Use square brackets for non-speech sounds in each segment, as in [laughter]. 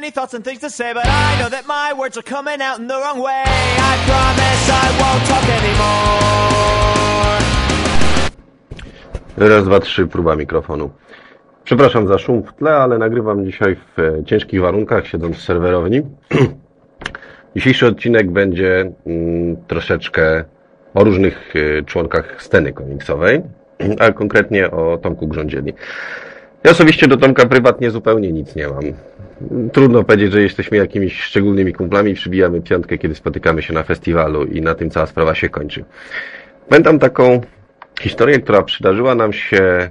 many thoughts and things to say, but I know that my words are coming out in the wrong way. I promise I won't talk anymore. Raz, dwa, trzy, próba mikrofonu. Przepraszam za szum w tle, ale nagrywam dzisiaj w e, ciężkich warunkach, siedząc w serwerowni. [clears throat] Dzisiejszy odcinek będzie mm, troszeczkę o różnych e, członkach sceny komiksowej, [clears throat] a konkretnie o Tomku Grządzieli. Ja osobiście do Tomka prywatnie zupełnie nic nie mam. Trudno powiedzieć, że jesteśmy jakimiś szczególnymi kumplami, przybijamy piątkę, kiedy spotykamy się na festiwalu i na tym cała sprawa się kończy. Pamiętam taką historię, która przydarzyła nam się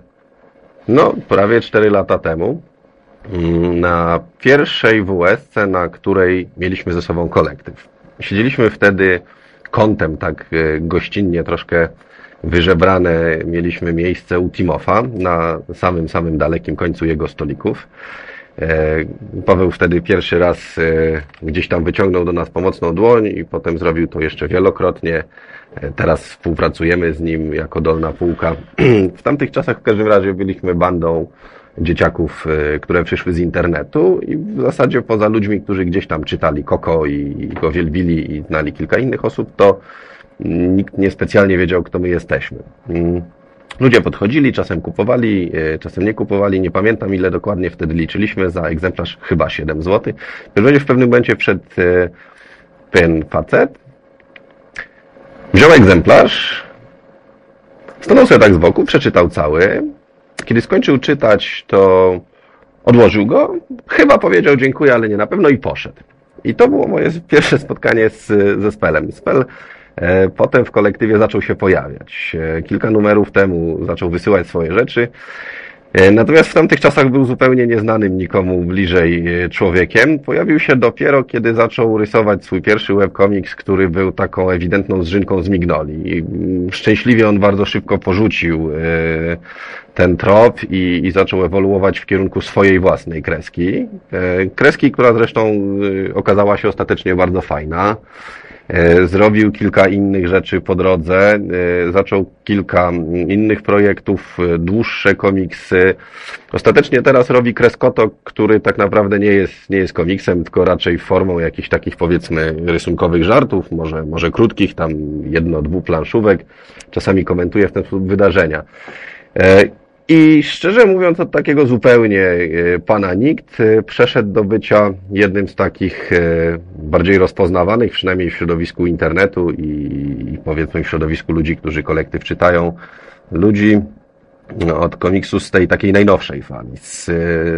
no, prawie 4 lata temu mm, na pierwszej WSC, na której mieliśmy ze sobą kolektyw. Siedzieliśmy wtedy kątem tak e, gościnnie, troszkę wyżebrane mieliśmy miejsce u Timofa na samym, samym dalekim końcu jego stolików. E, Paweł wtedy pierwszy raz e, gdzieś tam wyciągnął do nas pomocną dłoń i potem zrobił to jeszcze wielokrotnie. E, Teraz współpracujemy z nim jako dolna półka. [clears throat] W tamtych czasach w każdym razie byliśmy bandą dzieciaków, które przyszły z internetu i w zasadzie poza ludźmi, którzy gdzieś tam czytali Koko i go wielbili i znali kilka innych osób, to nikt nie specjalnie wiedział, kto my jesteśmy. Ludzie podchodzili, czasem kupowali, e, czasem nie kupowali. Nie pamiętam, ile dokładnie wtedy liczyliśmy za egzemplarz, chyba 7 zł. W pewnym momencie przed ten facet, wziął egzemplarz, stanął sobie tak z boku, przeczytał cały. Kiedy skończył czytać, to odłożył go, chyba powiedział dziękuję, ale nie na pewno i poszedł. I to było moje pierwsze spotkanie z, ze Spelem. Spel e, potem w kolektywie zaczął się pojawiać. E, Kilka numerów temu zaczął wysyłać swoje rzeczy. E, Natomiast w tamtych czasach był zupełnie nieznanym nikomu bliżej e, człowiekiem. Pojawił się dopiero, kiedy zaczął rysować swój pierwszy webcomics, który był taką ewidentną zżynką z Mignoli. Mm, szczęśliwie on bardzo szybko porzucił e, ten trop i, i zaczął ewoluować w kierunku swojej własnej kreski. E, Kreski, która zresztą e, okazała się ostatecznie bardzo fajna. E, Zrobił kilka innych rzeczy po drodze, e, zaczął kilka innych projektów, e, dłuższe komiksy. Ostatecznie teraz robi Kreskoto, który tak naprawdę nie jest, nie jest komiksem, tylko raczej formą jakichś takich powiedzmy rysunkowych żartów, może, może krótkich, tam jedno, dwuplanszówek. Czasami komentuje w ten sposób wydarzenia. I szczerze mówiąc, od takiego zupełnie e, pana nikt e, przeszedł do bycia jednym z takich e, bardziej rozpoznawanych, przynajmniej w środowisku internetu i, i powiedzmy w środowisku ludzi, którzy kolektyw czytają, ludzi no, od komiksu z tej takiej najnowszej fali, z,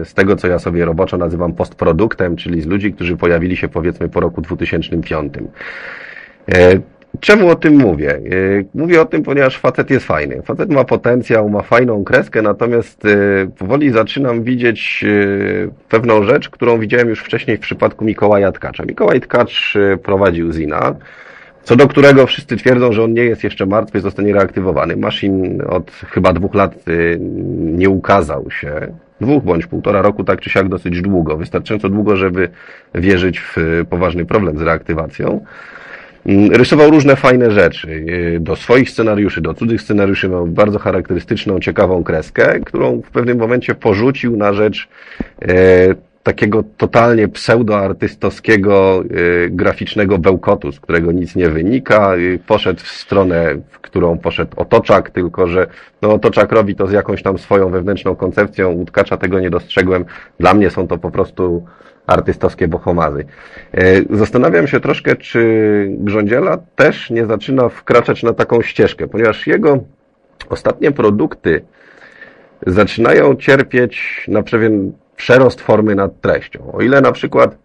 z tego, co ja sobie roboczo nazywam postproduktem, czyli z ludzi, którzy pojawili się powiedzmy po roku 2005. Czemu o tym mówię? E, Mówię o tym, ponieważ facet jest fajny. Facet ma potencjał, ma fajną kreskę, natomiast e, powoli zaczynam widzieć e, pewną rzecz, którą widziałem już wcześniej w przypadku Mikołaja Tkacza. Mikołaj Tkacz prowadził Zina, co do którego wszyscy twierdzą, że on nie jest jeszcze martwy, zostanie reaktywowany. Maszyn od chyba dwóch lat nie ukazał się. Dwóch bądź półtora roku, tak czy siak dosyć długo. Wystarczająco długo, żeby wierzyć w poważny problem z reaktywacją. Mm, Rysował różne fajne rzeczy. Yy, Do swoich scenariuszy, do cudzych scenariuszy miał bardzo charakterystyczną, ciekawą kreskę, którą w pewnym momencie porzucił na rzecz e, takiego totalnie pseudoartystowskiego, e, graficznego bełkotu, z którego nic nie wynika. Yy, Poszedł w stronę, w którą poszedł Otoczak, tylko że no, Otoczak robi to z jakąś tam swoją wewnętrzną koncepcją. U Tkacza tego nie dostrzegłem. Dla mnie są to po prostu artystowskie bohomazy. E, Zastanawiam się troszkę, czy Grządziela też nie zaczyna wkraczać na taką ścieżkę, ponieważ jego ostatnie produkty zaczynają cierpieć na pewien przerost formy nad treścią. O ile na przykład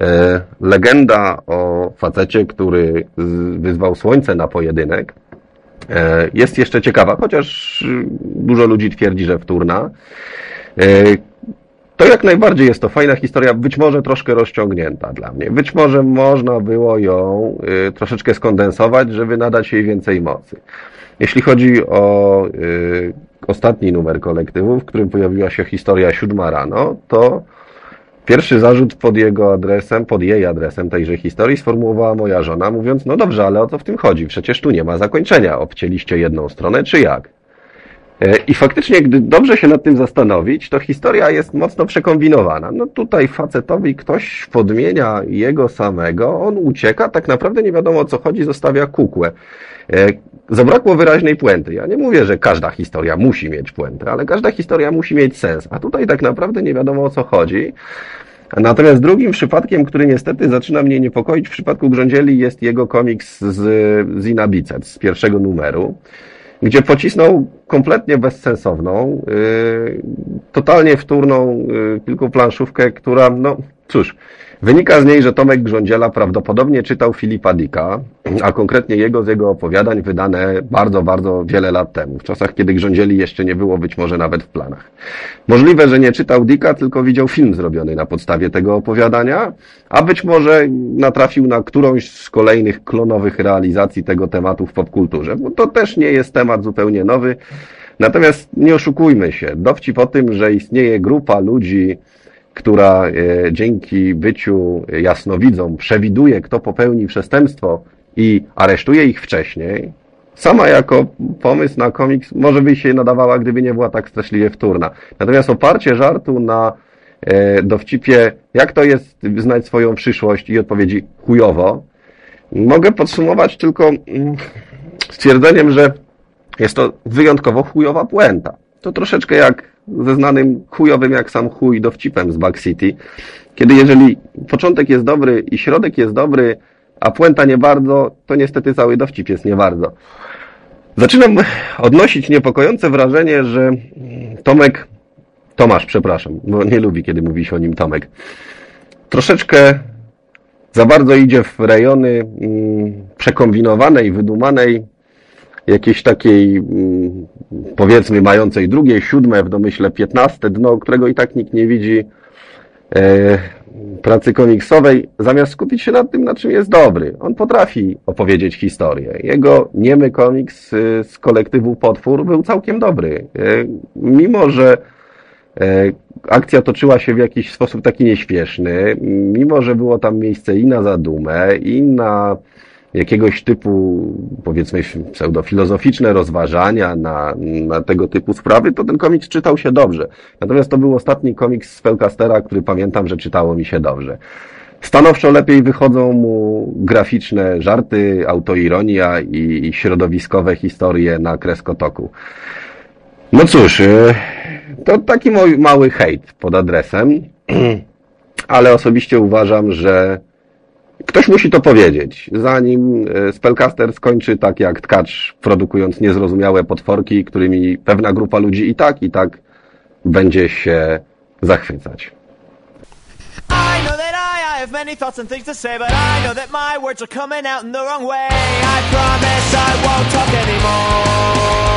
e, legenda o facecie, który wyzwał słońce na pojedynek, e, jest jeszcze ciekawa, chociaż dużo ludzi twierdzi, że wtórna. To jak najbardziej jest to fajna historia, być może troszkę rozciągnięta dla mnie. Być może można było ją y, troszeczkę skondensować, żeby nadać jej więcej mocy. Jeśli chodzi o y, ostatni numer kolektywu, w którym pojawiła się historia siódma rano, to pierwszy zarzut pod jego adresem, pod jej adresem tejże historii sformułowała moja żona, mówiąc, no dobrze, ale o co w tym chodzi? Przecież tu nie ma zakończenia. Obcięliście jedną stronę, czy jak? E, I faktycznie, gdy dobrze się nad tym zastanowić, to historia jest mocno przekombinowana. No tutaj facetowi ktoś podmienia jego samego, on ucieka, tak naprawdę nie wiadomo o co chodzi, zostawia kukłę. E, zabrakło wyraźnej puenty. Ja nie mówię, że każda historia musi mieć puentę, ale każda historia musi mieć sens. A tutaj tak naprawdę nie wiadomo o co chodzi. Natomiast drugim przypadkiem, który niestety zaczyna mnie niepokoić w przypadku Grządzieli jest jego komiks z Zina z pierwszego numeru gdzie pocisnął kompletnie bezsensowną, yy, totalnie wtórną yy, kilkuplanszówkę, która, no cóż, Wynika z niej, że Tomek Grządziela prawdopodobnie czytał Filipa Dicka, a konkretnie jego z jego opowiadań wydane bardzo, bardzo wiele lat temu, w czasach, kiedy Grządzieli jeszcze nie było być może nawet w planach. Możliwe, że nie czytał Dicka, tylko widział film zrobiony na podstawie tego opowiadania, a być może natrafił na którąś z kolejnych klonowych realizacji tego tematu w popkulturze, bo to też nie jest temat zupełnie nowy. Natomiast nie oszukujmy się, dowcip o tym, że istnieje grupa ludzi, która e, dzięki byciu jasnowidzą przewiduje, kto popełni przestępstwo i aresztuje ich wcześniej, sama jako pomysł na komiks może by się nadawała, gdyby nie była tak straszliwie wtórna. Natomiast oparcie żartu na e, dowcipie, jak to jest znać swoją przyszłość i odpowiedzi chujowo, mogę podsumować tylko mm, stwierdzeniem, że jest to wyjątkowo chujowa puenta. To troszeczkę jak ze znanym chujowym jak sam chuj dowcipem z Back City, kiedy jeżeli początek jest dobry i środek jest dobry, a puenta nie bardzo, to niestety cały dowcip jest nie bardzo. Zaczynam odnosić niepokojące wrażenie, że Tomek, Tomasz, przepraszam, bo nie lubi, kiedy mówi się o nim Tomek, troszeczkę za bardzo idzie w rejony mm, przekombinowanej, wydumanej jakiejś takiej, mm, powiedzmy, mającej drugie, siódme, w domyśle piętnaste dno, którego i tak nikt nie widzi, e, pracy komiksowej, zamiast skupić się na tym, na czym jest dobry. On potrafi opowiedzieć historię. Jego niemy komiks y, z kolektywu Potwór był całkiem dobry. E, mimo, że e, akcja toczyła się w jakiś sposób taki nieśpieszny, mimo, że było tam miejsce i na zadumę, i na jakiegoś typu, powiedzmy, pseudofilozoficzne rozważania na, na tego typu sprawy, to ten komiks czytał się dobrze. Natomiast to był ostatni komiks z Felcastera, który pamiętam, że czytało mi się dobrze. Stanowczo lepiej wychodzą mu graficzne żarty, autoironia i, i środowiskowe historie na kreskotoku. No cóż, y, to taki mój mały hejt pod adresem, [clears throat] ale osobiście uważam, że Ktoś musi to powiedzieć, zanim e, Spellcaster skończy tak jak tkacz, produkując niezrozumiałe potworki, którymi pewna grupa ludzi i tak, i tak będzie się zachwycać. I promise I won't talk